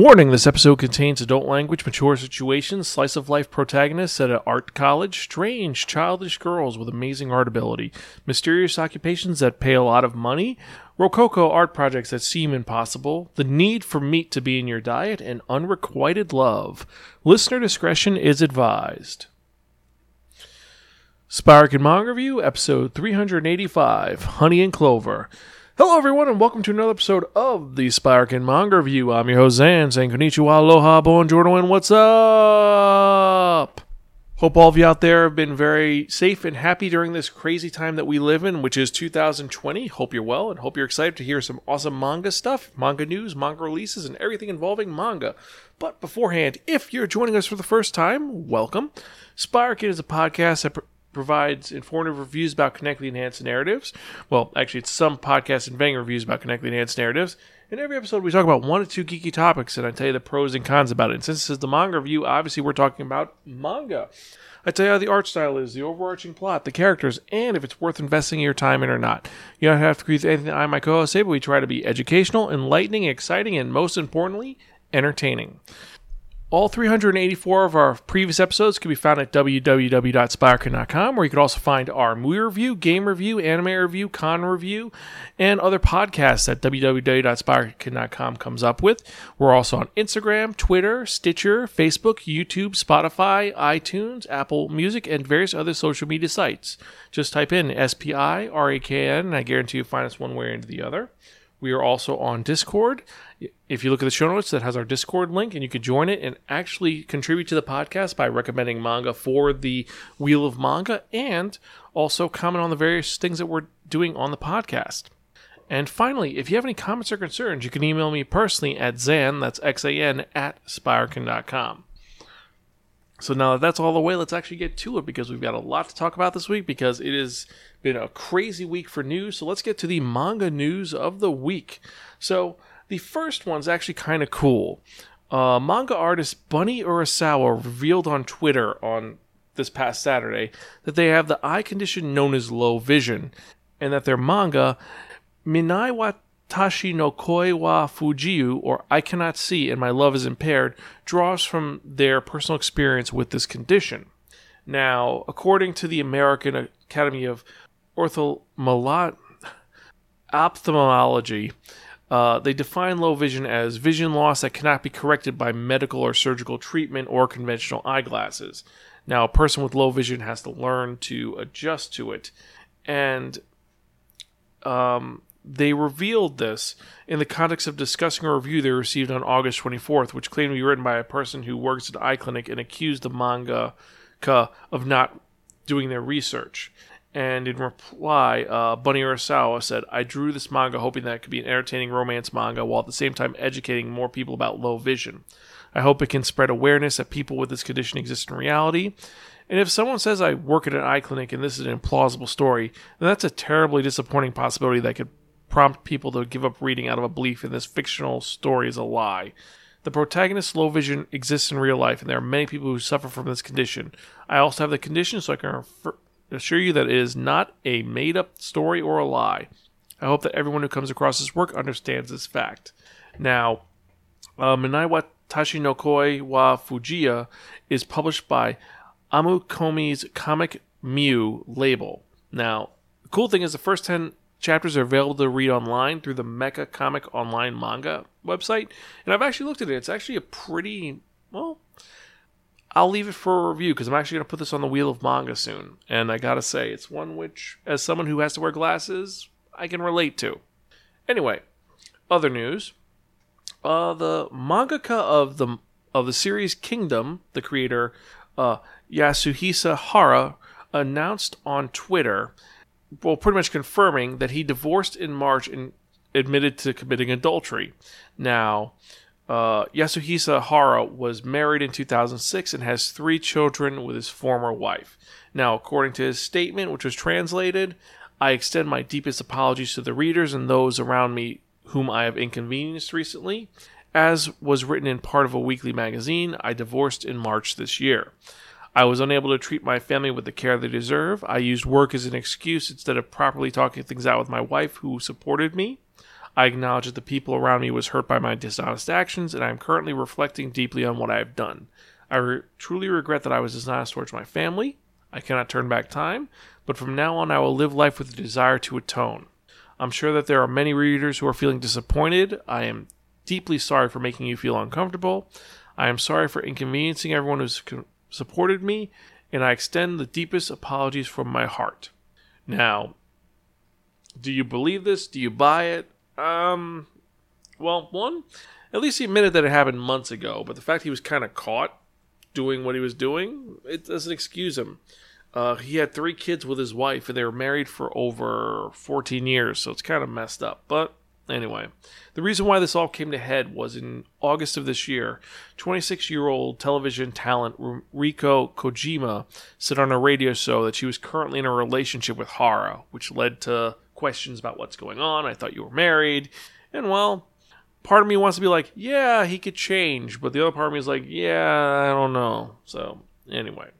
Warning this episode contains adult language, mature situations, slice of life protagonists at an art college, strange, childish girls with amazing art ability, mysterious occupations that pay a lot of money, rococo art projects that seem impossible, the need for meat to be in your diet, and unrequited love. Listener discretion is advised. Spiraken Manga Review, episode 385 Honey and Clover. Hello, everyone, and welcome to another episode of the Spiraken Manga Review. I'm your host, Zan, saying konnichiwa, aloha, bonjour, and what's up? Hope all of you out there have been very safe and happy during this crazy time that we live in, which is 2020. Hope you're well, and hope you're excited to hear some awesome manga stuff, manga news, manga releases, and everything involving manga. But beforehand, if you're joining us for the first time, welcome. Spark is a podcast that provides informative reviews about connectly enhanced narratives. Well, actually, it's some podcasts and bang reviews about connectly enhanced narratives. In every episode, we talk about one or two geeky topics, and I tell you the pros and cons about it. And since this is the manga review, obviously we're talking about manga. I tell you how the art style is, the overarching plot, the characters, and if it's worth investing your time in or not. You don't have to agree with anything I and my co-host say, but we try to be educational, enlightening, exciting, and most importantly, entertaining. All 384 of our previous episodes can be found at www.spiraken.com, where you can also find our movie review, game review, anime review, con review, and other podcasts that www.spiraken.com comes up with. We're also on Instagram, Twitter, Stitcher, Facebook, YouTube, Spotify, iTunes, Apple Music, and various other social media sites. Just type in S P I R A K N, and I guarantee you'll find us one way or the other. We are also on Discord. If you look at the show notes, that has our Discord link, and you could join it and actually contribute to the podcast by recommending manga for the Wheel of Manga and also comment on the various things that we're doing on the podcast. And finally, if you have any comments or concerns, you can email me personally at Zan, that's X A N, at Spiraken.com. So now that that's all the way, let's actually get to it because we've got a lot to talk about this week because it has been a crazy week for news. So let's get to the manga news of the week. So the first one's actually kind of cool. Uh, manga artist Bunny Urasawa revealed on Twitter on this past Saturday that they have the eye condition known as low vision, and that their manga Minai wa Tashi no Koi wa Fujiu, or I Cannot See and My Love is Impaired, draws from their personal experience with this condition. Now, according to the American Academy of Ophthalmology, uh, they define low vision as vision loss that cannot be corrected by medical or surgical treatment or conventional eyeglasses. Now, a person with low vision has to learn to adjust to it. And um, they revealed this in the context of discussing a review they received on August 24th, which claimed to be written by a person who works at an eye clinic and accused the manga of not doing their research. And in reply, uh, Bunny Urasawa said, I drew this manga hoping that it could be an entertaining romance manga while at the same time educating more people about low vision. I hope it can spread awareness that people with this condition exist in reality. And if someone says I work at an eye clinic and this is an implausible story, then that's a terribly disappointing possibility that could prompt people to give up reading out of a belief in this fictional story is a lie. The protagonist's low vision exists in real life, and there are many people who suffer from this condition. I also have the condition, so I can refer- assure you that it is not a made up story or a lie. I hope that everyone who comes across this work understands this fact. Now, uh, Minai Tashi no Koi wa Fujiya is published by Amukomi's Comic Mew label. Now, the cool thing is the first 10 chapters are available to read online through the Mecha Comic Online manga website. And I've actually looked at it. It's actually a pretty, well, I'll leave it for a review because I'm actually going to put this on the wheel of manga soon. And I got to say, it's one which, as someone who has to wear glasses, I can relate to. Anyway, other news. Uh, the mangaka of the of the series Kingdom, the creator uh, Yasuhisa Hara, announced on Twitter well, pretty much confirming that he divorced in March and admitted to committing adultery. Now, uh, Yasuhisa Hara was married in 2006 and has three children with his former wife. Now, according to his statement, which was translated, I extend my deepest apologies to the readers and those around me whom I have inconvenienced recently. As was written in part of a weekly magazine, I divorced in March this year. I was unable to treat my family with the care they deserve. I used work as an excuse instead of properly talking things out with my wife, who supported me. I acknowledge that the people around me was hurt by my dishonest actions, and I am currently reflecting deeply on what I have done. I re- truly regret that I was dishonest towards my family. I cannot turn back time, but from now on I will live life with a desire to atone. I'm sure that there are many readers who are feeling disappointed. I am deeply sorry for making you feel uncomfortable. I am sorry for inconveniencing everyone who's supported me, and I extend the deepest apologies from my heart. Now, do you believe this? Do you buy it? Um, well, one, at least he admitted that it happened months ago, but the fact he was kind of caught doing what he was doing, it doesn't excuse him. Uh, he had three kids with his wife, and they were married for over 14 years, so it's kind of messed up. But anyway, the reason why this all came to head was in August of this year. 26 year old television talent Riko Kojima said on a radio show that she was currently in a relationship with Hara, which led to questions about what's going on. I thought you were married. And well, part of me wants to be like, yeah, he could change, but the other part of me is like, yeah, I don't know. So, anyway,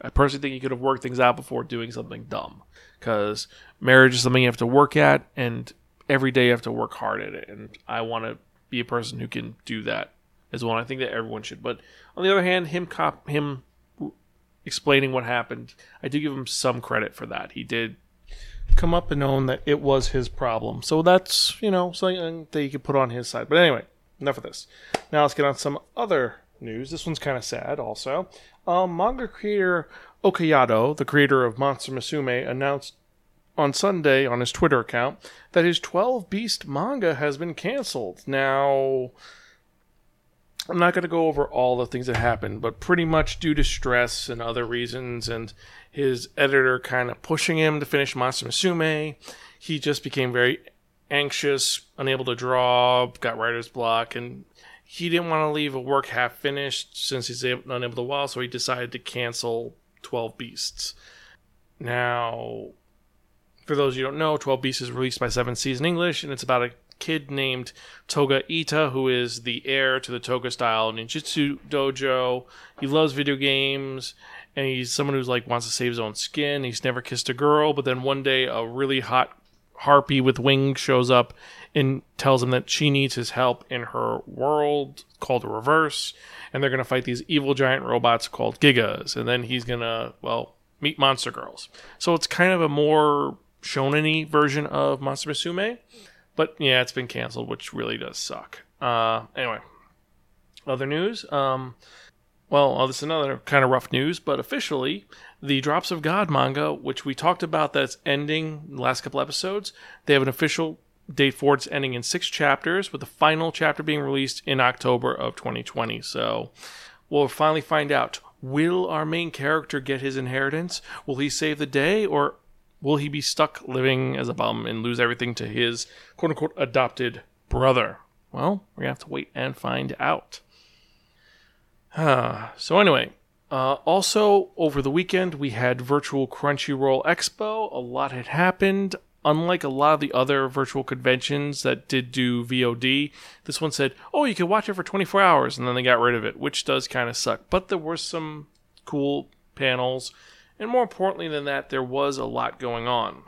I personally think he could have worked things out before doing something dumb. Because marriage is something you have to work at, and every day you have to work hard at it. And I want to be a person who can do that as well. I think that everyone should. But on the other hand, him cop him explaining what happened, I do give him some credit for that. He did come up and own that it was his problem. So that's, you know, something that you could put on his side. But anyway, enough of this. Now let's get on some other news. This one's kind of sad also. Um, manga creator Okayado, the creator of Monster Musume, announced on Sunday on his Twitter account that his 12 Beast manga has been canceled. Now, I'm not going to go over all the things that happened, but pretty much due to stress and other reasons, and his editor kind of pushing him to finish Monster he just became very anxious, unable to draw, got writer's block, and he didn't want to leave a work half finished since he's unable to while, so he decided to cancel 12 Beasts. Now, for those you don't know, 12 Beasts is released by Seven Seas in English, and it's about a kid named Toga Ita, who is the heir to the Toga style ninjutsu dojo. He loves video games, and he's someone who's like wants to save his own skin. He's never kissed a girl, but then one day a really hot harpy with wings shows up and tells him that she needs his help in her world called Reverse, and they're gonna fight these evil giant robots called Gigas, and then he's gonna well meet monster girls. So it's kind of a more shonen version of Monster Musume. But yeah, it's been canceled, which really does suck. Uh, anyway, other news. Um, well, oh, this is another kind of rough news, but officially, the Drops of God manga, which we talked about that's ending the last couple episodes, they have an official date for. It's ending in six chapters, with the final chapter being released in October of 2020. So we'll finally find out will our main character get his inheritance? Will he save the day, or Will he be stuck living as a bum and lose everything to his quote unquote adopted brother? Well, we're going to have to wait and find out. so, anyway, uh, also over the weekend, we had Virtual Crunchyroll Expo. A lot had happened. Unlike a lot of the other virtual conventions that did do VOD, this one said, oh, you can watch it for 24 hours, and then they got rid of it, which does kind of suck. But there were some cool panels and more importantly than that, there was a lot going on.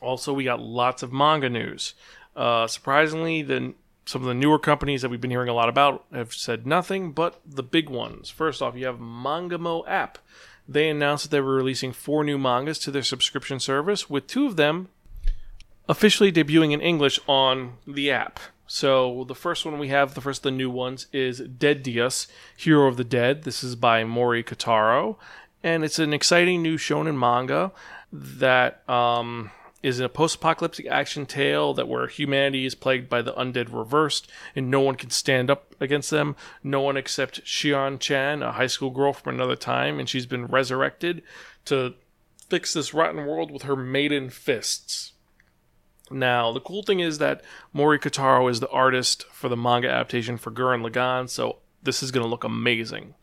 Also, we got lots of manga news. Uh, surprisingly, the, some of the newer companies that we've been hearing a lot about have said nothing but the big ones. First off, you have Mangamo app. They announced that they were releasing four new mangas to their subscription service, with two of them officially debuting in English on the app. So the first one we have, the first of the new ones, is Dead Dios, Hero of the Dead. This is by Mori Kotaro, and it's an exciting new shonen manga that um, is a post-apocalyptic action tale that where humanity is plagued by the undead reversed, and no one can stand up against them. No one except Shion Chan, a high school girl from another time, and she's been resurrected to fix this rotten world with her maiden fists. Now, the cool thing is that Mori Kotaro is the artist for the manga adaptation for Gurren Lagann, so this is going to look amazing.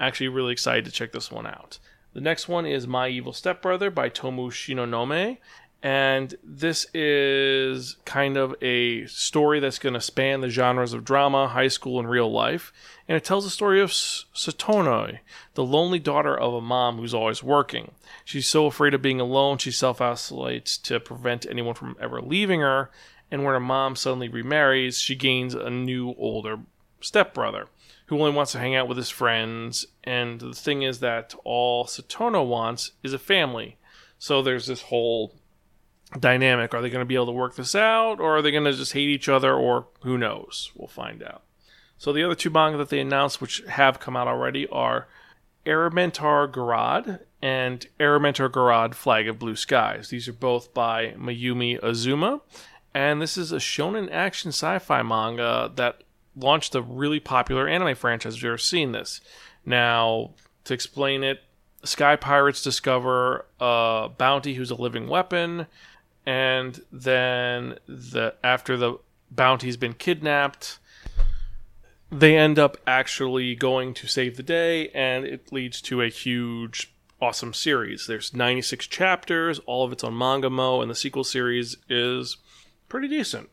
Actually, really excited to check this one out. The next one is My Evil Stepbrother by Tomu Shinonome. And this is kind of a story that's going to span the genres of drama, high school, and real life. And it tells the story of Satonoi, the lonely daughter of a mom who's always working. She's so afraid of being alone, she self isolates to prevent anyone from ever leaving her. and when her mom suddenly remarries, she gains a new older stepbrother who only wants to hang out with his friends. And the thing is that all Satono wants is a family. So there's this whole dynamic. Are they going to be able to work this out, or are they going to just hate each other, or who knows? We'll find out. So the other two manga that they announced, which have come out already, are Elemental Gelade and Elemental Gelade Flag of Blue Skies. These are both by Mayumi Azuma, and this is a shonen action sci-fi manga that launched a really popular anime franchise. Ever seen this, now to explain it, sky pirates discover a bounty who's a living weapon, and then the after the bounty's been kidnapped they end up actually going to save the day, and it leads to a huge, awesome series. There's 96 chapters, all of it's on Mangamo, and the sequel series is pretty decent.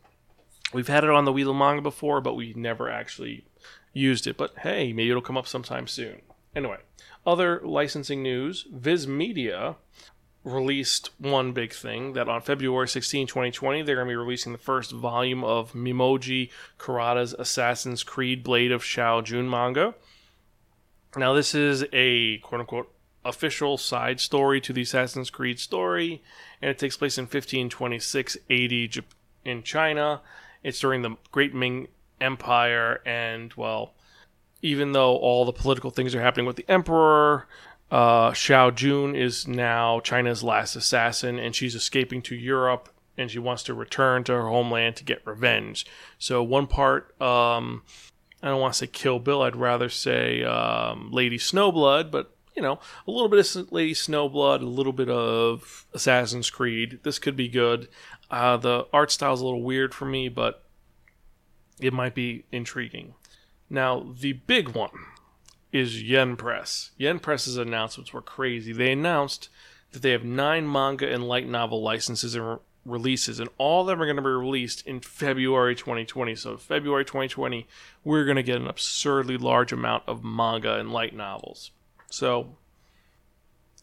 We've had it on the Wheel Manga before, but we never actually used it. But hey, maybe it'll come up sometime soon. Anyway, other licensing news Viz Media released one big thing that on February 16, 2020, they're going to be releasing the first volume of Minoji Kurata's Assassin's Creed Blade of Shao Jun manga. Now, this is a quote unquote official side story to the Assassin's Creed story, and it takes place in 1526 AD in China. It's during the Great Ming Empire, and well, even though all the political things are happening with the emperor, uh, Shao Jun is now China's last assassin, and she's escaping to Europe, and she wants to return to her homeland to get revenge. So one part, um, I don't want to say Kill Bill, I'd rather say um, Lady Snowblood, but you know, a little bit of Lady Snowblood, a little bit of Assassin's Creed. This could be good. Uh, the art style is a little weird for me, but it might be intriguing. Now, the big one is Yen Press. Yen Press's announcements were crazy. They announced that they have nine manga and light novel licenses and re- releases, and all of them are going to be released in February 2020. So, February 2020, we're going to get an absurdly large amount of manga and light novels. So,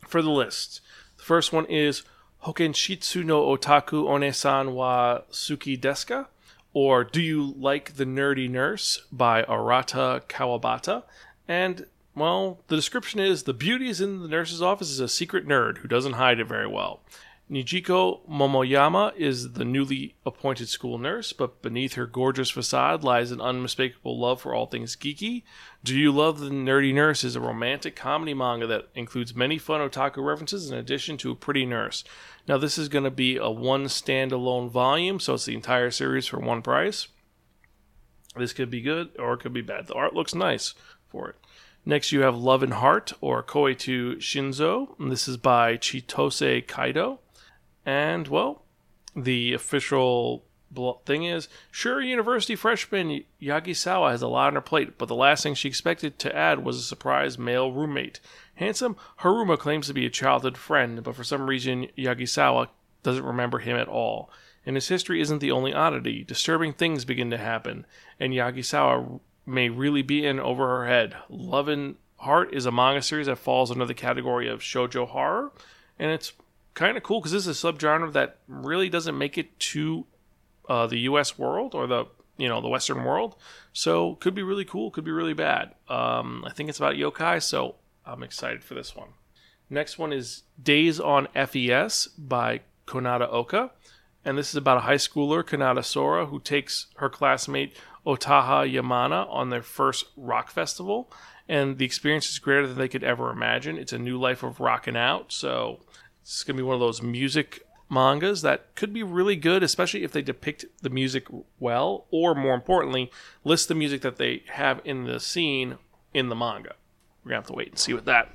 for the list, the first one is Hokenshitsu no Otaku Onesan wa Suki Deska, or Do You Like the Nerdy Nurse by Arata Kawabata. And, well, the description is the beauty is in the nurse's office is a secret nerd who doesn't hide it very well. Nijiko Momoyama is the newly appointed school nurse, but beneath her gorgeous facade lies an unmistakable love for all things geeky. Do You Love the Nerdy Nurse is a romantic comedy manga that includes many fun otaku references in addition to a pretty nurse. Now, this is going to be a one standalone volume, so it's the entire series for one price. This could be good or it could be bad. The art looks nice for it. Next, you have Love and Heart or Koi to Shinzo. This is by Chitose Kaido. And, well, the official thing is sure, university freshman Yagisawa has a lot on her plate, but the last thing she expected to add was a surprise male roommate. Handsome Haruma claims to be a childhood friend, but for some reason, Yagisawa doesn't remember him at all. And his history isn't the only oddity. Disturbing things begin to happen, and Yagisawa may really be in over her head. Love and Heart is a manga series that falls under the category of shojo horror, and it's kind of cool because this is a subgenre that really doesn't make it to uh, the U.S. world or the you know the Western world. So could be really cool, could be really bad. Um, I think it's about yokai, so I'm excited for this one. Next one is Days on FES by Konata Oka, and this is about a high schooler Kanata Sora who takes her classmate Otaha Yamana on their first rock festival, and the experience is greater than they could ever imagine. It's a new life of rocking out, so it's going to be one of those music mangas that could be really good, especially if they depict the music well, or more importantly, list the music that they have in the scene in the manga. We're to have to wait and see with that.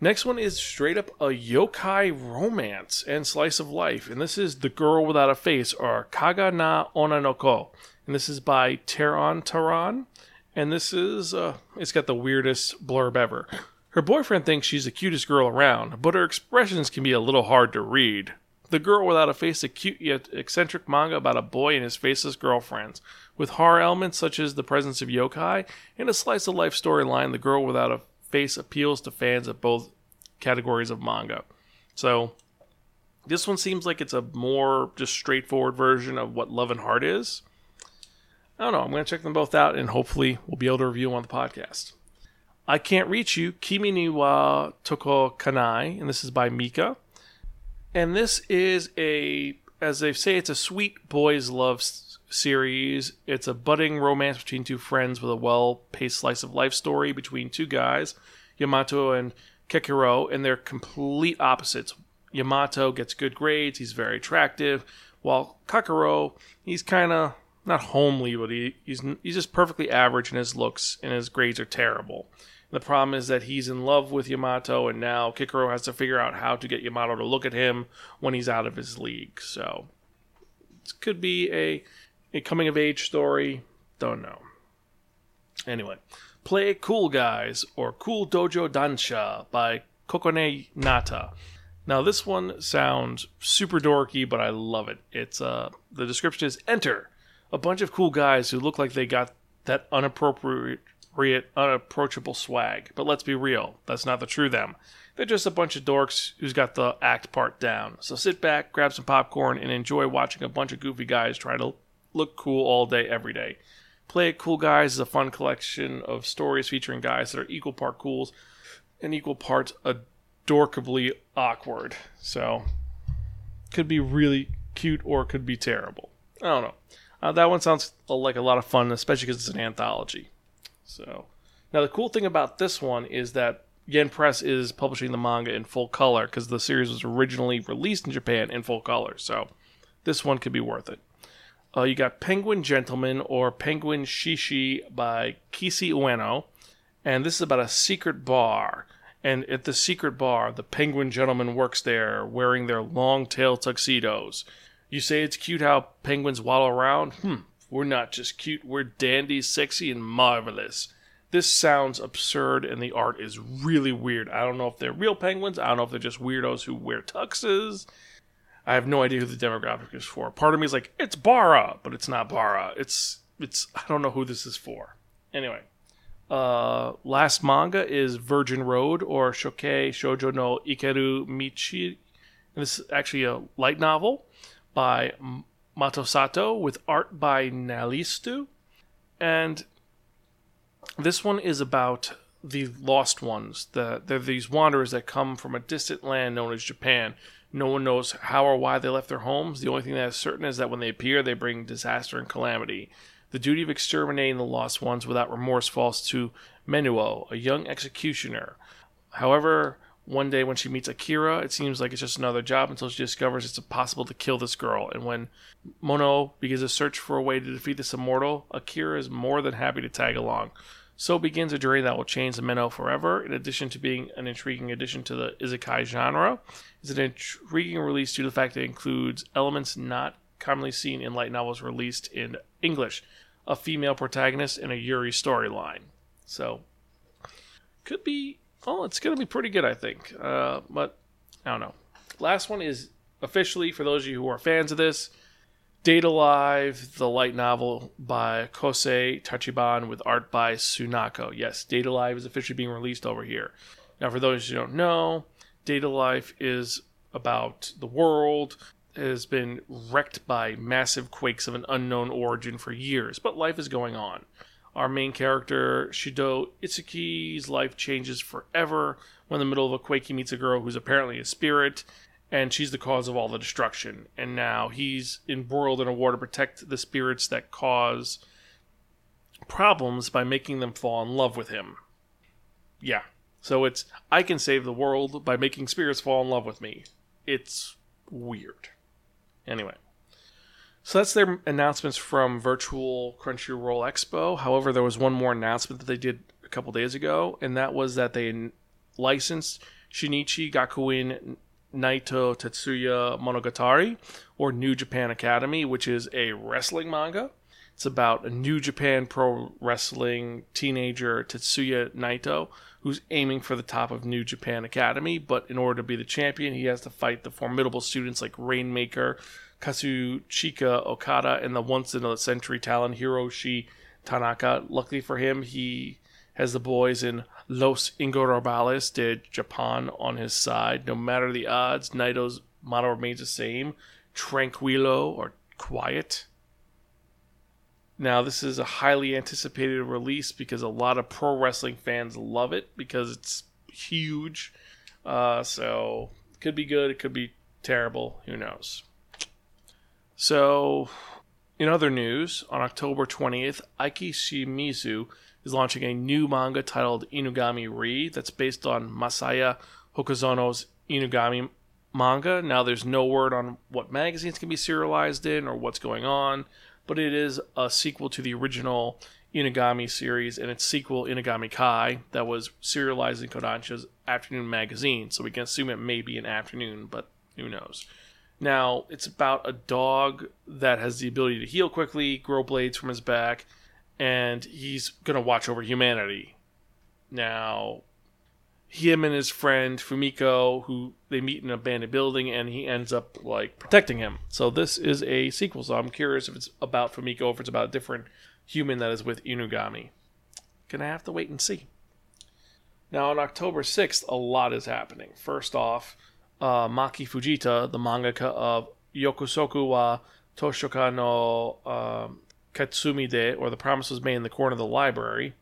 Next one is straight up a yokai romance and slice of life, and this is The Girl Without a Face, or Kaga na Onanoko and this is by Teron Taran. And this is, uh, it's got the weirdest blurb ever. Her boyfriend thinks she's the cutest girl around, but her expressions can be a little hard to read. The Girl Without a Face, a cute yet eccentric manga about a boy and his faceless girlfriends. With horror elements such as the presence of yokai and a slice of life storyline, The Girl Without a Face appeals to fans of both categories of manga. So, This one seems like it's a more just straightforward version of what Love and Heart is. I don't know. I'm going to check them both out and hopefully we'll be able to review them on the podcast. I Can't Reach You, Kimi ni wa Toko Kanai, and this is by Mika. And this is a, as they say, it's a sweet boys' love s- series. It's a budding romance between two friends with a well paced slice of life story between two guys, Yamato and Kekiro, and they're complete opposites. Yamato gets good grades, he's very attractive, while Kakuro, he's kind of not homely, but he, he's he's just perfectly average in his looks, and his grades are terrible. The problem is that he's in love with Yamato, and now Kikoro has to figure out how to get Yamato to look at him when he's out of his league. So it could be a a coming of age story. Don't know. Anyway, play Cool Guys or Cool Dojo Dansha by Kokone Nata. Now this one sounds super dorky, but I love it. It's uh the description is enter a bunch of cool guys who look like they got that unappropriate unapproachable swag. But let's be real, that's not the true them. They're just a bunch of dorks who's got the act part down. So sit back, grab some popcorn, and enjoy watching a bunch of goofy guys try to look cool all day, every day. Play It Cool Guys is a fun collection of stories featuring guys that are equal part cools and equal parts adorkably awkward. So, could be really cute or could be terrible. I don't know. Uh, that one sounds like a lot of fun, especially because it's an anthology. So, now the cool thing about this one is that Yen Press is publishing the manga in full color because the series was originally released in Japan in full color. So, this one could be worth it. Uh, you got Penguin Gentleman or Penguin Shishi by Kisi Ueno, and this is about a secret bar. And at the secret bar, the Penguin Gentleman works there wearing their long tail tuxedos. You say it's cute how penguins waddle around? Hmm, we're not just cute, we're dandy, sexy, and marvelous. This sounds absurd, and the art is really weird. I don't know if they're real penguins. I don't know if they're just weirdos who wear tuxes. I have no idea who the demographic is for. Part of me is like, it's Bara, but it's not Bara. It's it's I don't know who this is for. Anyway, uh, last manga is Virgin Road or Shokei Shoujo no Ikeru Michi. And this is actually a light novel by Matosato with art by Nalistu. And this one is about the lost ones. The, they're these wanderers that come from a distant land known as Japan. No one knows how or why they left their homes. The only thing that is certain is that when they appear, they bring disaster and calamity. The duty of exterminating the lost ones without remorse falls to Menuo, a young executioner. However, one day when she meets Akira, it seems like it's just another job until she discovers it's impossible to kill this girl. And when Mono begins a search for a way to defeat this immortal, Akira is more than happy to tag along. So begins a journey that will change the Menno forever. In addition to being an intriguing addition to the isekai genre, it's an intriguing release due to the fact that it includes elements not commonly seen in light novels released in English, a female protagonist, and a Yuri storyline. So, could be well, it's going to be pretty good, I think. Uh, but I don't know. Last one is officially for those of you who are fans of this. Date A Live, the light novel by Kosei Tachiban with art by Tsunako. Yes, Date A Live is officially being released over here. Now, for those who don't know, Date A Live is about the world has been wrecked by massive quakes of an unknown origin for years, but life is going on. Our main character, Shido Itsuka's life changes forever when in the middle of a quake he meets a girl who's apparently a spirit, and she's the cause of all the destruction. And now he's embroiled in a war to protect the spirits that cause problems by making them fall in love with him. Yeah. So it's I can save the world by making spirits fall in love with me. It's weird. Anyway. So that's their announcements from Virtual Crunchyroll Expo. However, there was one more announcement that they did a couple days ago, and that was that they licensed Shinichi Gakuin Naito Tetsuya Monogatari, or New Japan Academy, which is a wrestling manga. It's about a New Japan Pro Wrestling teenager, Tetsuya Naito, who's aiming for the top of New Japan Academy, but in order to be the champion, he has to fight the formidable students like Rainmaker, Kazuchika Okada, and the once in a century talent Hiroshi Tanaka. Luckily for him, he has the boys in Los Ingobernables de Japan on his side. No matter the odds, Naito's motto remains the same tranquilo or quiet. Now, this is a highly anticipated release because a lot of pro wrestling fans love it because it's huge. Uh, so, it could be good, it could be terrible, who knows. So, in other news, on October 20th, Aiki Shimizu is launching a new manga titled Inugami Re that's based on Masaya Hokazono's Inugami manga. Now, there's no word on what magazines can be serialized in or what's going on, but it is a sequel to the original Inugami series and its sequel, Inugami Kai, that was serialized in Kodansha's afternoon magazine. So we can assume it may be an afternoon, but who knows. Now, it's about a dog that has the ability to heal quickly, grow blades from his back, and he's going to watch over humanity. Now, him and his friend Fumiko, who they meet in an abandoned building, and he ends up like protecting him. So this is a sequel. So I'm curious if it's about Fumiko, or if it's about a different human that is with Inugami. Gonna have to wait and see. Now on October 6th, a lot is happening. First off, uh, Maki Fujita, the mangaka of Yokosoku wa Toshoka no um, Katsumide, or The Promise Was Made in the Corner of the Library,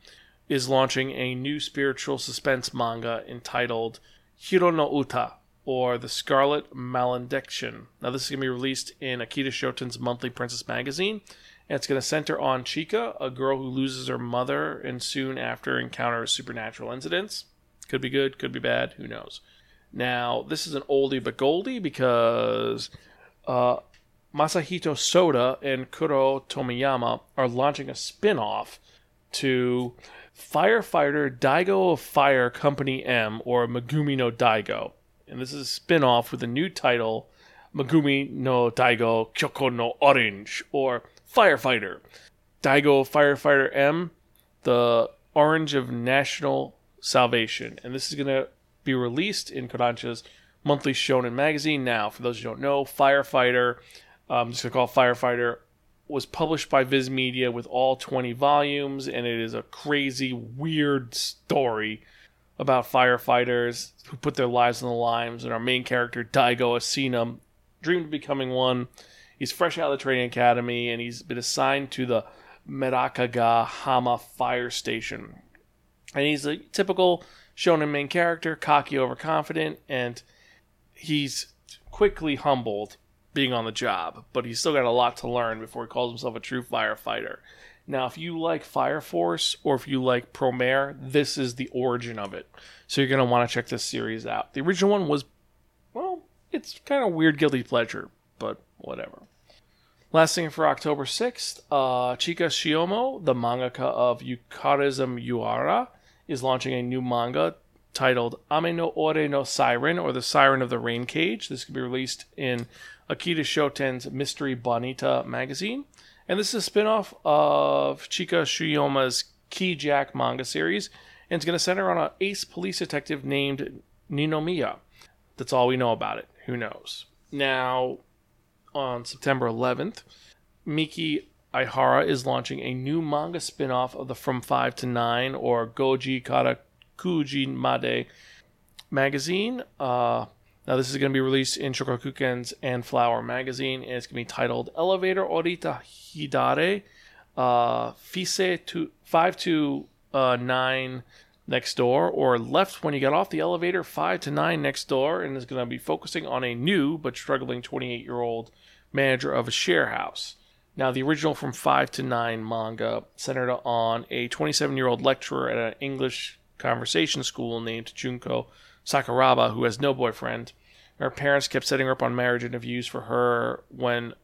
is launching a new spiritual suspense manga entitled Hiro no Uta, or The Scarlet Malediction. Now, this is going to be released in Akita Shoten's monthly Princess magazine, and it's going to center on Chika, a girl who loses her mother and soon after encounters supernatural incidents. Could be good, could be bad, who knows. Now, this is an oldie but goldie because uh, Masahito Soda and Kuro Tomiyama are launching a spin off to Firefighter Daigo of Fire Company M, or Megumi no Daigo. And this is a spin off with a new title Megumi no Daigo Kyoko no Orange, or Firefighter. Daigo Firefighter M, the Orange of National Salvation. And this is going to be released in Kodansha's monthly Shonen magazine. Now, for those who don't know, Firefighter, um, just to call Firefighter, was published by Viz Media with all 20 volumes, and it is a crazy, weird story about firefighters who put their lives on the lines. And our main character, Daigo Asina, dreamed of becoming one. He's fresh out of the training academy, and he's been assigned to the Merakaga Hama Fire Station. And he's a typical shonen main character, cocky, overconfident, and he's quickly humbled being on the job, but he's still got a lot to learn before he calls himself a true firefighter. Now, if you like Fire Force or if you like Promare, this is the origin of it. So you're going to want to check this series out. The original one was, well, it's kind of weird, guilty pleasure, but whatever. Last thing for October 6th, uh, Chika Shiomi, the mangaka of Yukarism Yuara, is launching a new manga titled Ame no Ore no Siren, or The Siren of the Rain Cage. This could be released in Akita Shoten's Mystery Bonita magazine. And this is a spin off of Chika Shiomi's Key Jack manga series. And it's going to center on an ace police detective named Ninomiya. That's all we know about it. Who knows? Now, on September 11th, Miki Aihara is launching a new manga spin off of the From 5 to 9 or Goji Karakuji Made magazine. Uh, now, this is going to be released in Shogakukan's and Flower magazine, and it's going to be titled Elevator Orita Hidare uh, Fise to 5 to uh, 9 next door, or left when you get off the elevator 5 to 9 next door, and is going to be focusing on a new but struggling 28 year old manager of a share house. Now, the original from 5 to 9 manga centered on a 27 year old lecturer at an English conversation school named Junko Sakuraba, who has no boyfriend. Her parents kept setting her up on marriage interviews for her when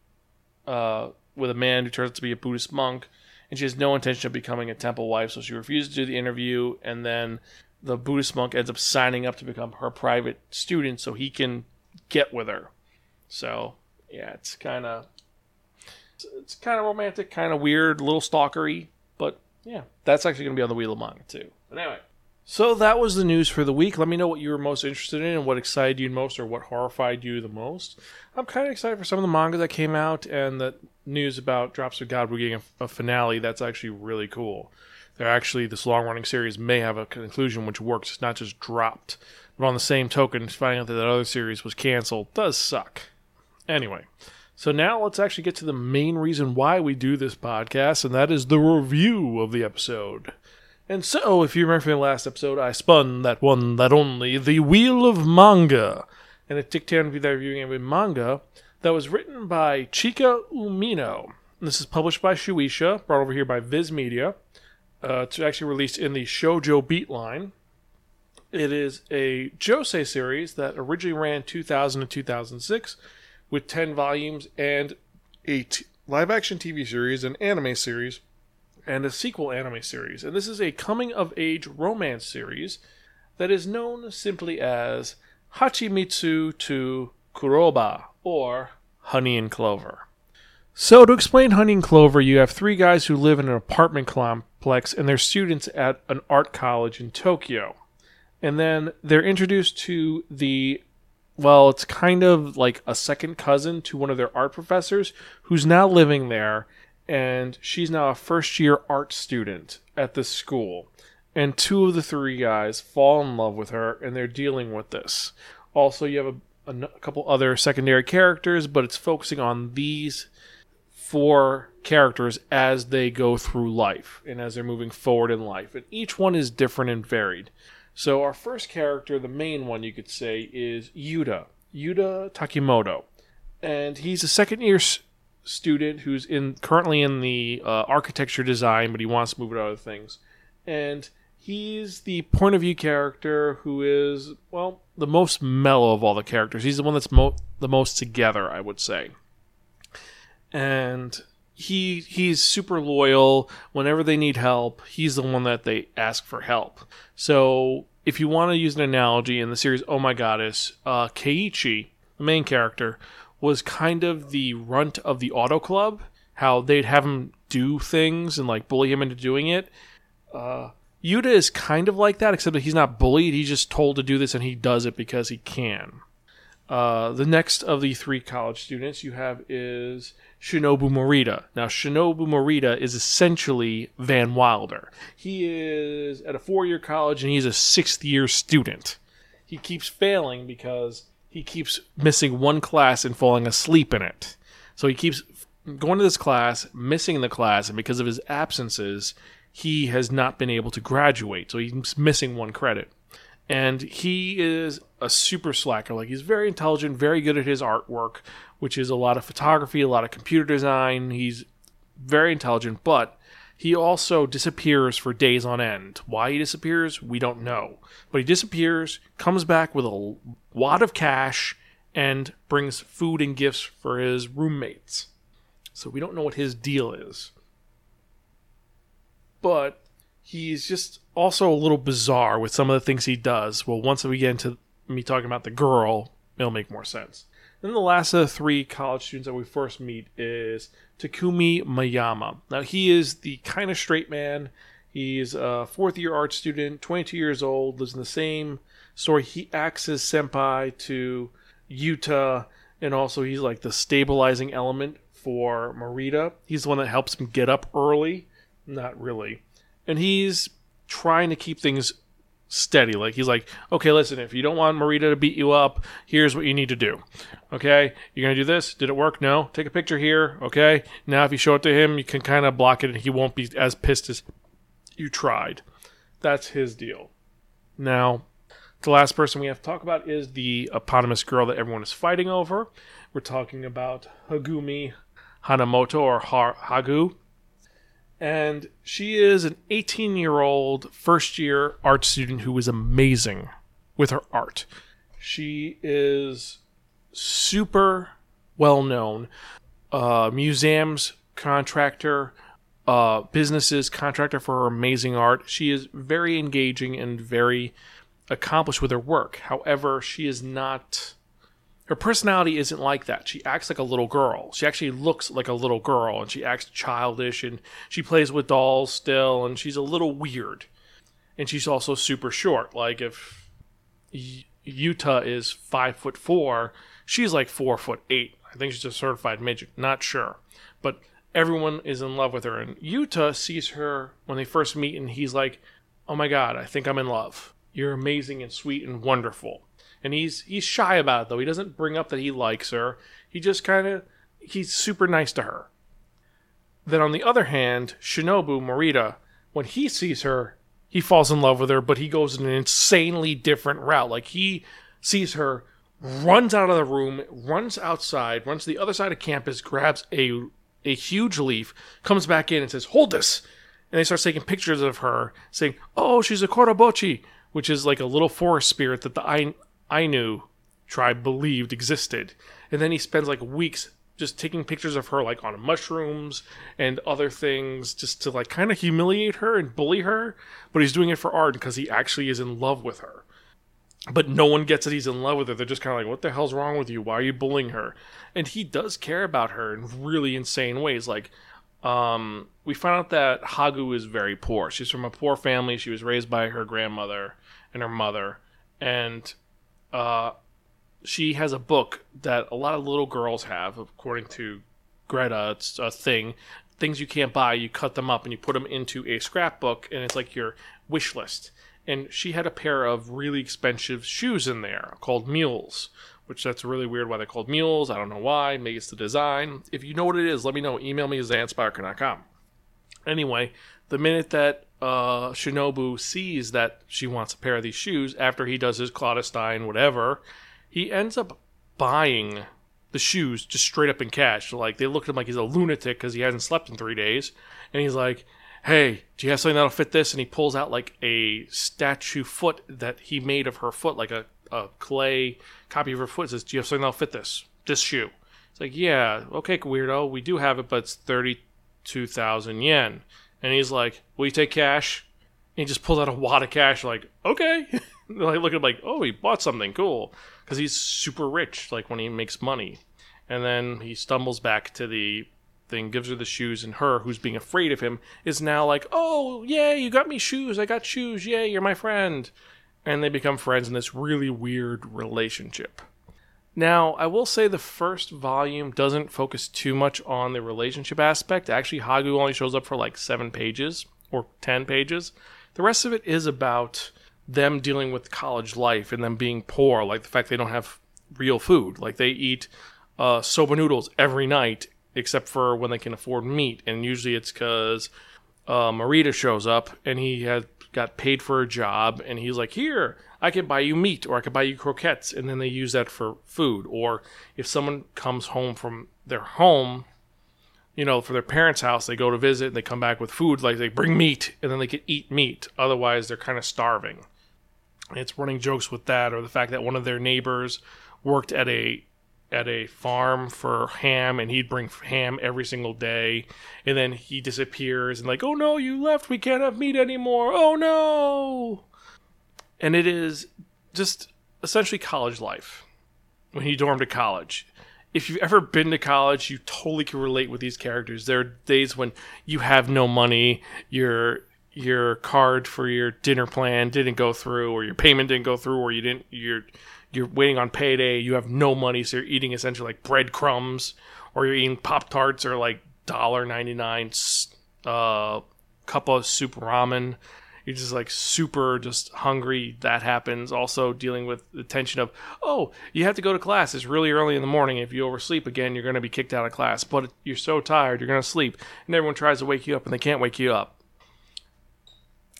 uh, with a man who turns out to be a Buddhist monk, and she has no intention of becoming a temple wife, so she refuses to do the interview, and then the Buddhist monk ends up signing up to become her private student so he can get with her. So, yeah, it's kind of it's kind of romantic, kind of weird, a little stalkery, but yeah, that's actually going to be on the Wheel of Manga too. But anyway, so that was the news for the week. Let me know what you were most interested in and what excited you most or what horrified you the most. I'm kind of excited for some of the manga that came out and the news about Drops of God we're getting a, a finale. That's actually really cool. they're actually this long running series may have a conclusion which works. It's not just dropped. But on the same token, finding out that that other series was canceled does suck. Anyway, so now let's actually get to the main reason why we do this podcast, and that is the review of the episode. And so, if you remember from the last episode, I spun that one, that only, the Wheel of Manga. And it took turn to be that reviewing a manga that was written by Chika Umino. This is published by Shueisha, brought over here by Viz Media. Uh, it's actually released in the Shoujo Beat line. It is a josei series that originally ran 2000 to 2006 with 10 volumes and a t- live action TV series, an anime series, and a sequel anime series. And this is a coming of age romance series that is known simply as Hachimitsu to Kuroba or Honey and Clover. So, to explain Honey and Clover, you have three guys who live in an apartment complex and they're students at an art college in Tokyo. And then they're introduced to the, well, it's kind of like a second cousin to one of their art professors who's now living there. And she's now a first year art student at the school. And two of the three guys fall in love with her and they're dealing with this. Also, you have a, a, a couple other secondary characters, but it's focusing on these four characters as they go through life and as they're moving forward in life. And each one is different and varied. So, our first character, the main one you could say, is Yuta, Yuta Takemoto. And he's a second year s- student who's in currently in the uh, architecture design, but he wants to move to other things. And he's the point of view character who is, well, the most mellow of all the characters. He's the one that's mo- the most together, I would say and he he's super loyal. Whenever they need help he's the one that they ask for help. So if you want to use an analogy in the series oh my goddess uh, keiichi the main character was kind of the runt of the auto club how they'd have him do things and like bully him into doing it. Uh, yuta is kind of like that except that he's not bullied he's just told to do this and he does it because he can. Uh, the next of the three college students you have is Shinobu Morita. Now, Shinobu Morita is essentially Van Wilder. He is at a four year college and he's a sixth year student. He keeps failing because he keeps missing one class and falling asleep in it. So he keeps going to this class, missing the class, and because of his absences, he has not been able to graduate. So he's missing one credit and he is a super slacker. Like he's very intelligent, very good at his artwork, which is a lot of photography, a lot of computer design. He's very intelligent, but he also disappears for days on end. Why he disappears, we don't know. But he disappears, comes back with a wad of cash, and brings food and gifts for his roommates. So we don't know what his deal is. But he's just also a little bizarre with some of the things he does. Well, once we get into me talking about the girl, it'll make more sense. Then the last of the three college students that we first meet is Takumi Mayama. Now he is the kind of straight man. He's a fourth year art student, 22 years old, lives in the same story. He acts as senpai to Yuta, and also he's like the stabilizing element for Morita. He's the one that helps him get up early. Not really. And he's trying to keep things steady. Like he's like, okay, listen, if you don't want Morita to beat you up, here's what you need to do. Okay, you're gonna do this. Did it work? No. Take a picture here. Okay. Now if you show it to him, you can kind of block it, and he won't be as pissed as you tried. That's his deal. Now, the last person we have to talk about is the eponymous girl that everyone is fighting over. We're talking about Hagumi Hanamoto or Hagu and she is an 18 year old first year art student who is amazing with her art. She is super well known. Uh, museums contractor, uh, businesses contractor for her amazing art. She is very engaging and very accomplished with her work. However, she is not her personality isn't like that. She acts like a little girl. She actually looks like a little girl and she acts childish and she plays with dolls still and she's a little weird. And she's also super short. Like if Yuta is five foot four, she's like four foot eight. I think she's a certified midget. Not sure. But everyone is in love with her. And Yuta sees her when they first meet, and he's like, "Oh my god, I think I'm in love. You're amazing and sweet and wonderful." And he's he's shy about it though. He doesn't bring up that he likes her. He just kind of he's super nice to her. Then on the other hand, Shinobu Morita, when he sees her, he falls in love with her, but he goes in an insanely different route. Like he sees her, runs out of the room, runs outside, runs to the other side of campus, grabs a a huge leaf, comes back in and says, "Hold this." And they start taking pictures of her, saying, "Oh, she's a Korobochi," which is like a little forest spirit that the Ainu tribe believed existed. And then he spends like weeks just taking pictures of her like on mushrooms and other things just to like kind of humiliate her and bully her. But he's doing it for art because he actually is in love with her. But no one gets that he's in love with her. They're just kind of like what the hell's wrong with you? Why are you bullying her? And he does care about her in really insane ways. Like um, we found out that hagu is very poor. She's from a poor family. She was raised by her grandmother and her mother. And uh, she has a book that a lot of little girls have, according to Greta. It's a thing. Things you can't buy, you cut them up and you put them into a scrapbook, and it's like your wish list. And she had a pair of really expensive shoes in there called mules, which that's really weird why they're called mules. I don't know why. Maybe it's the design. If you know what it is, let me know. Email me at zanspiraken.com. Anyway, the minute that uh, Shinobu sees that she wants a pair of these shoes after he does his clandestine whatever, he ends up buying the shoes just straight up in cash. Like they look at him like he's a lunatic because he hasn't slept in three days, and he's like, "Hey, do you have something that'll fit this?" And he pulls out like a statue foot that he made of her foot, like a, a clay copy of her foot. Says, "Do you have something that'll fit this this shoe?" It's like, "Yeah, okay, weirdo, we do have it, but it's thirty two thousand yen." And he's like, "Will you take cash?" And he just pulls out a wad of cash, like, "Okay." like look at him like, "Oh, he bought something cool." because he's super rich, like when he makes money. And then he stumbles back to the thing, gives her the shoes, and her, who's being afraid of him, is now like, "Oh, yay, you got me shoes! I got shoes! Yay, you're my friend!" And they become friends in this really weird relationship. Now, I will say the first volume doesn't focus too much on the relationship aspect. Actually, Hagu only shows up for like seven pages or ten pages. The rest of it is about them dealing with college life and them being poor, like the fact they don't have real food. Like they eat uh, soba noodles every night, except for when they can afford meat. And usually it's because uh, Morita shows up and he has got paid for a job and he's like, Here, I could buy you meat or I could buy you croquettes. And then they use that for food. Or if someone comes home from their home, you know, for their parents' house, they go to visit and they come back with food, like they bring meat and then they could eat meat. Otherwise, they're kind of starving. It's running jokes with that, or the fact that one of their neighbors worked at a at a farm for ham and he'd bring ham every single day and then he disappears and like oh no you left we can't have meat anymore oh no and it is just essentially college life when you dorm to college. If you've ever been to college you totally can relate with these characters. There are days when you have no money you're your card for your dinner plan didn't go through or your payment didn't go through or you didn't you're you're waiting on payday you have no money so you're eating essentially like breadcrumbs or you're eating pop tarts or like dollar 99 uh cup of soup ramen you're just like super just hungry. That happens. Also dealing with the tension of oh you have to go to class. It's really early in the morning. If you oversleep again you're going to be kicked out of class. But you're so tired you're going to sleep and everyone tries to wake you up and they can't wake you up.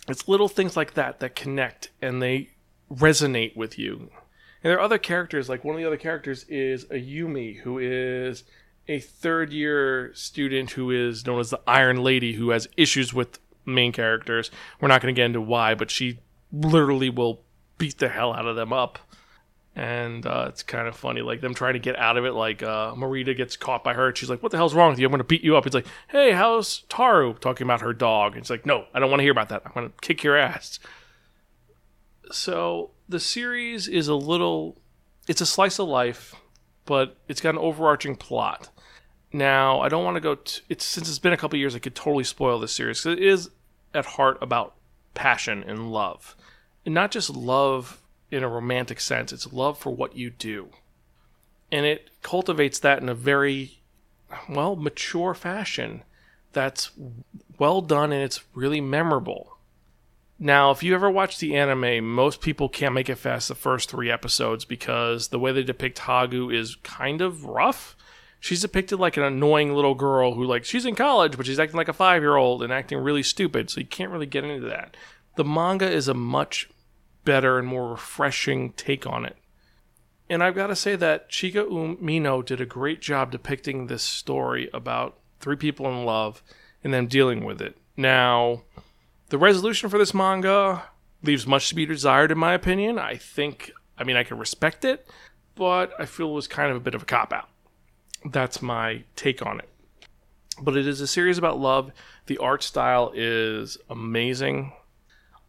It's little things like that that connect and they resonate with you. And there are other characters, like one of the other characters is Ayumi, who is a third year student who is known as the Iron Lady, who has issues with main characters. We're not going to get into why, but she literally will beat the hell out of them up and uh, it's kind of funny, like them trying to get out of it. Like uh, Morita gets caught by her, and she's like, "What the hell's wrong with you? I'm going to beat you up." It's like, "Hey, how's Taru?" Talking about her dog. And it's like, "No, I don't want to hear about that. I'm going to kick your ass." So the series is a little, it's a slice of life, but it's got an overarching plot. Now, I don't want to go. T- it's since it's been a couple years, I could totally spoil this series because it is at heart about passion and love, and not just love in a romantic sense. It's love for what you do. And it cultivates that in a very well, mature fashion that's well done and it's really memorable. Now, if you ever watch the anime, most people can't make it past the first three episodes because the way they depict Hagu is kind of rough. She's depicted like an annoying little girl who, like, she's in college, but she's acting like a five year old and acting really stupid, so you can't really get into that. The manga is a much better and more refreshing take on it. And I've got to say that Chika Umino did a great job depicting this story about three people in love and them dealing with it. Now, the resolution for this manga leaves much to be desired, in my opinion. I think, I mean, I can respect it, but I feel it was kind of a bit of a cop out. That's my take on it. But it is a series about love. The art style is amazing.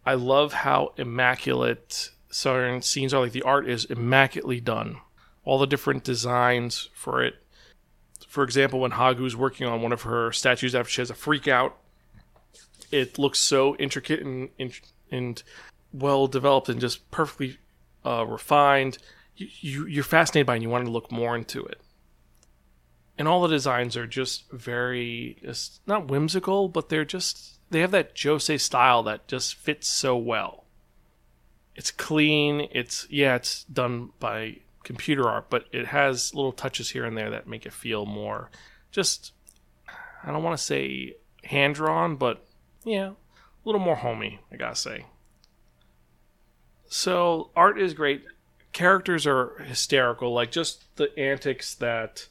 I love how immaculate certain scenes are. Like the art is immaculately done. All the different designs for it. For example, when Hagu's working on one of her statues after she has a freak out, it looks so intricate and and, well developed and just perfectly uh, refined. You, you you're fascinated by it and you want to look more into it. And all the designs are just very just not whimsical, but they're just they have that josei style that just fits so well. It's clean. It's yeah, it's done by computer art, but it has little touches here and there that make it feel more just I don't want to say hand drawn, but yeah, a little more homey, I gotta say. So art is great. Characters are hysterical, like just the antics that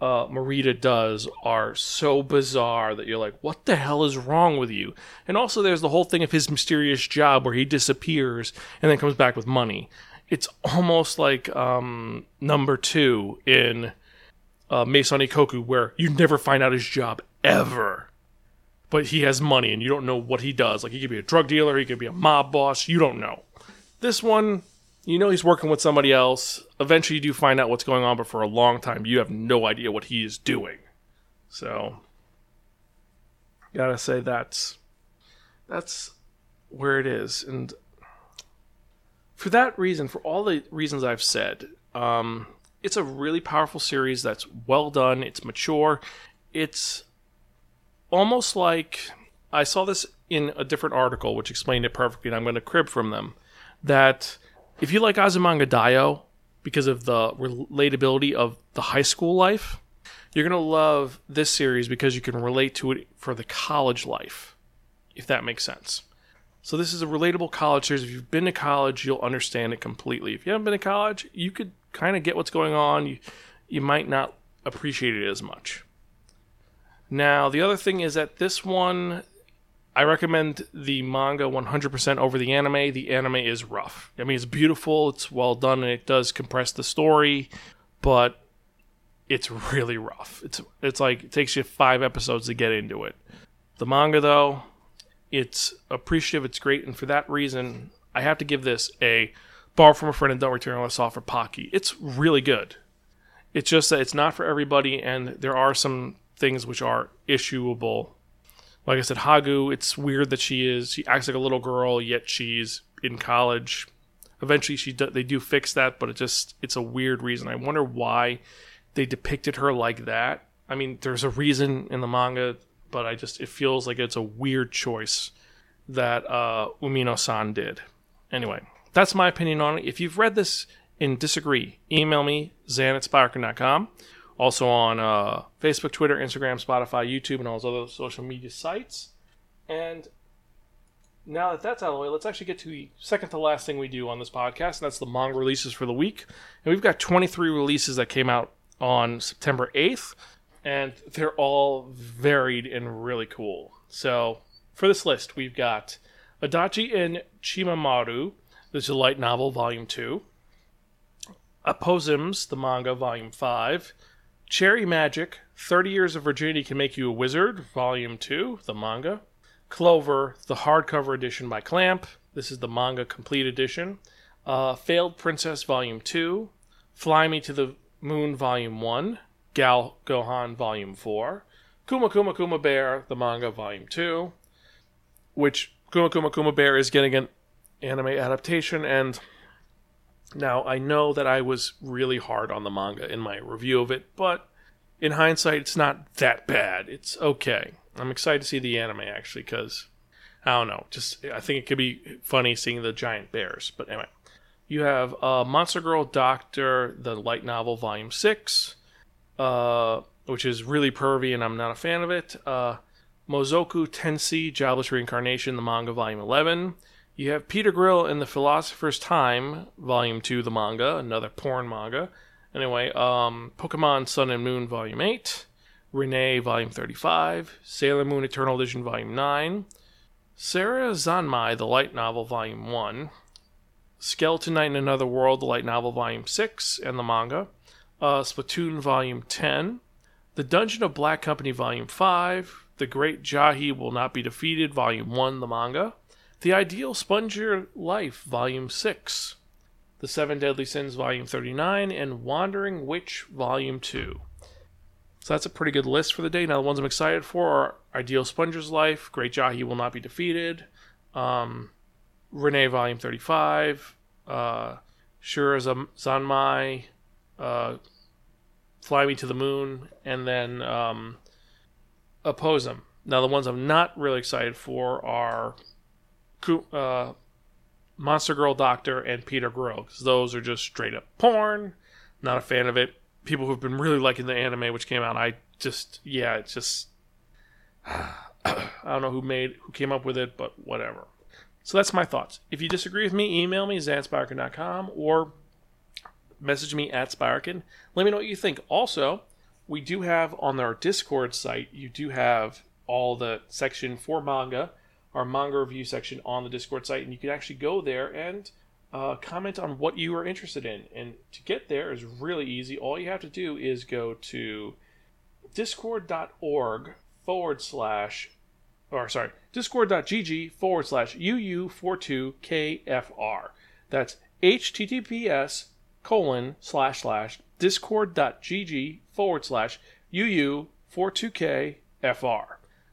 uh, Morita does are so bizarre that you're like, what the hell is wrong with you? And also, there's the whole thing of his mysterious job where he disappears and then comes back with money. It's almost like um, number two in uh, Maison Ikkoku, where you never find out his job ever. But he has money and you don't know what he does. Like, he could be a drug dealer, he could be a mob boss, you don't know. This one, you know he's working with somebody else. Eventually, you do find out what's going on, but for a long time, you have no idea what he is doing. So, gotta say that's that's where it is, and for that reason, for all the reasons I've said, um, it's a really powerful series that's well done. It's mature. It's almost like I saw this in a different article, which explained it perfectly, and I'm going to crib from them that if you like Azumanga Daioh because of the relatability of the high school life, you're going to love this series because you can relate to it for the college life, if that makes sense. So this is a relatable college series. If you've been to college, you'll understand it completely. If you haven't been to college, you could kind of get what's going on. You you might not appreciate it as much. Now, the other thing is that this one I recommend the manga 100% over the anime. The anime is rough. I mean, it's beautiful, it's well done, and it does compress the story, but it's really rough. It's it's like it takes you five episodes to get into it. The manga, though, it's appreciative. It's great, and for that reason, I have to give this a borrow from a friend and don't return unless offered Pocky. It's really good. It's just that it's not for everybody, and there are some things which are issuable like I said, Hagu, it's weird that she is she acts like a little girl, yet she's in college. Eventually, she do, they do fix that, but it just it's a weird reason. I wonder why they depicted her like that. I mean, there's a reason in the manga, but I just it feels like it's a weird choice that uh, Umino-san did. Anyway, that's my opinion on it. If you've read this and disagree, email me, zan at. Also on uh, Facebook, Twitter, Instagram, Spotify, YouTube, and all those other social media sites. And now that that's out of the way, let's actually get to the second to last thing we do on this podcast, and that's the manga releases for the week. And we've got 23 releases that came out on September 8th, and they're all varied and really cool. So for this list, we've got Adachi and Shimamura, a light novel, volume 2. Aposimz, the manga, volume 5. Cherry Magic 30 Years of Virginity Can Make You a Wizard, Volume 2, the manga. Clover, the hardcover edition by Clamp. This is the manga complete edition. Uh, Failed Princess, Volume 2. Fly Me to the Moon, Volume 1. Gal Gohan, Volume 4. Kuma Kuma Kuma Bear, the manga, Volume 2. Which Kuma Kuma Kuma Bear is getting an anime adaptation, and now, I know that I was really hard on the manga in my review of it, but in hindsight, it's not that bad. It's okay. I'm excited to see the anime actually because I don't know. Just I think it could be funny seeing the giant bears. But anyway, you have uh, Monster Girl Doctor, the light novel, volume six, uh, which is really pervy, and I'm not a fan of it. Uh, Mushoku Tensei, Jobless Reincarnation, the manga, volume 11. You have Peter Grill in The Philosopher's Time, volume 2, the manga, another porn manga. Anyway, um, Pokemon Sun and Moon, volume 8. Rin-ne, volume 35. Sailor Moon Eternal Edition, volume 9. Sarazanmai, the light novel, volume 1. Skeleton Knight in Another World, the light novel, volume 6, and the manga. Uh, Splatoon, volume 10. The Dungeon of Black Company, volume 5. The Great Jahi Will Not Be Defeated, Volume 1, the manga. The Ideal Sponge Your Life, Volume 6. The Seven Deadly Sins, Volume 39. And Wandering Witch, Volume 2. So that's a pretty good list for the day. Now, the ones I'm excited for are Ideal Sponger's Life, Great Jahi Will Not Be Defeated, um, Rin-ne, Volume 35, uh, Shura Zanmai, uh, Fly Me to the Moon, and then um, Aposimz. Now, the ones I'm not really excited for are uh, Monster Girl Doctor and Peter Grill, because those are just straight up porn. Not a fan of it. People who've been really liking the anime, which came out, I just, yeah, it's just. I don't know who made, who came up with it, but whatever. So that's my thoughts. If you disagree with me, email me, zanspiraken.com, or message me at Spiraken. Let me know what you think. Also, we do have on our Discord site, you do have all the section for manga, our manga review section on the Discord site, and you can actually go there and uh, comment on what you are interested in. And to get there is really easy. All you have to do is go to discord.org forward slash, or sorry, discord.gg forward slash UU42KFR. That's HTTPS colon slash slash discord.gg forward slash UU42KFR.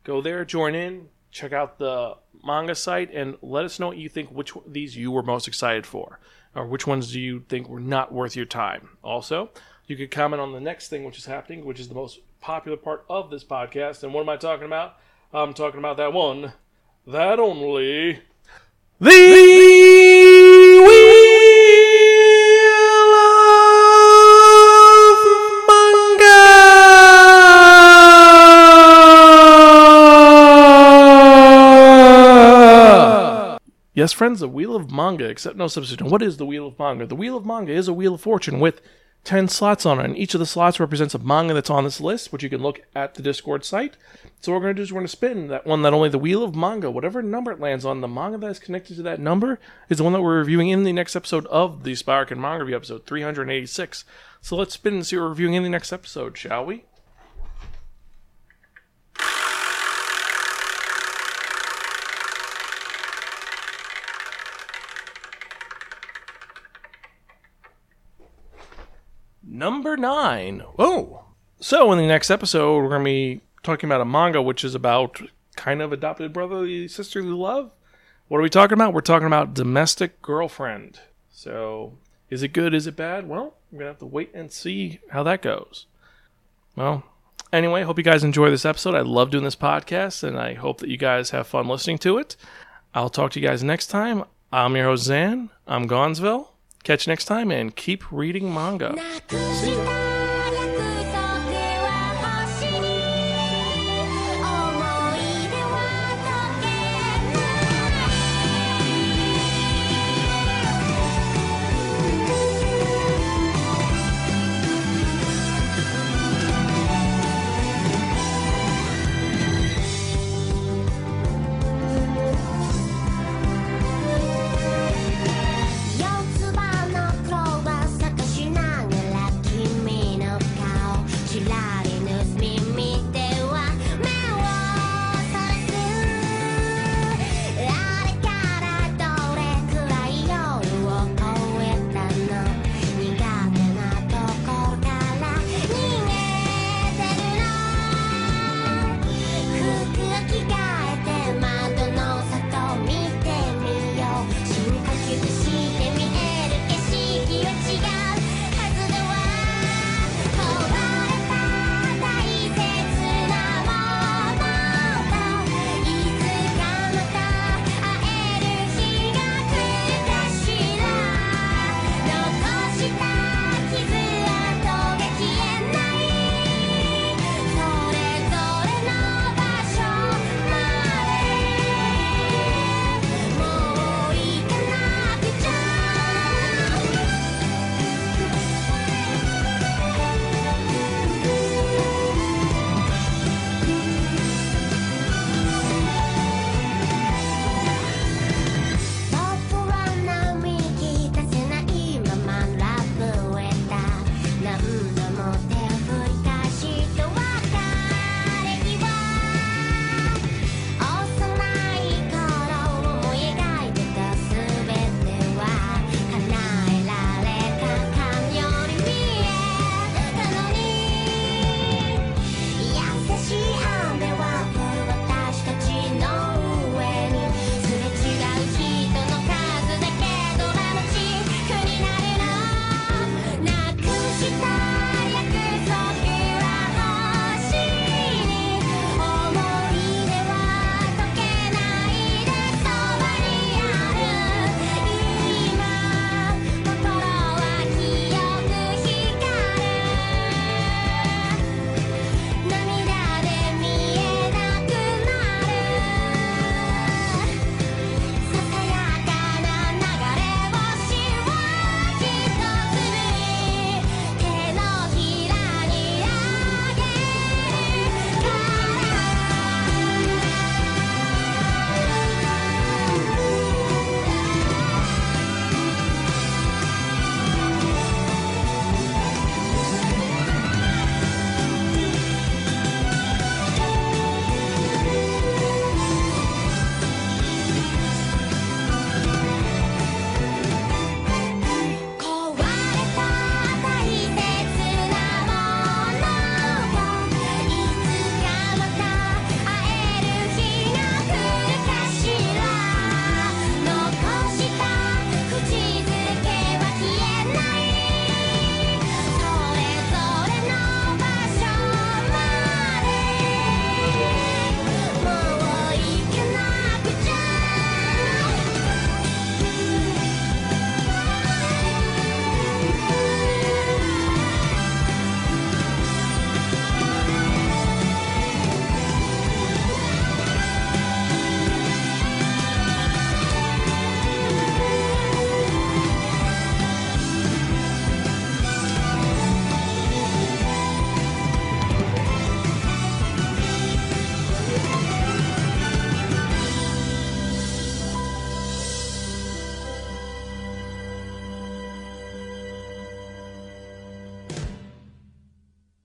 Go there, join in, check out the manga site, and let us know what you think, which these you were most excited for, or which ones do you think were not worth your time. Also, you could comment on the next thing which is happening, which is the most popular part of this podcast. And what am I talking about? I'm talking about that one, that only, the Yes, friends, the Wheel of Manga, except no substitute. What is the Wheel of Manga? The Wheel of Manga is a Wheel of Fortune with 10 slots on it, and each of the slots represents a manga that's on this list, which you can look at the Discord site. So what we're going to do is we're going to spin that one, that only the Wheel of Manga, whatever number it lands on, the manga that is connected to that number is the one that we're reviewing in the next episode of the Spiraken Manga Review, episode 386. So let's spin and see what we're reviewing in the next episode, shall we? Number nine. Oh, so in the next episode, we're going to be talking about a manga which is about kind of adopted brotherly sisterly love. What are we talking about? We're talking about domestic girlfriend. So, is it good? Is it bad? Well, we're going to have to wait and see how that goes. Well, anyway, hope you guys enjoy this episode. I love doing this podcast, and I hope that you guys have fun listening to it. I'll talk to you guys next time. I'm your host, Zan. I'm Gonzville. Catch you next time and keep reading manga.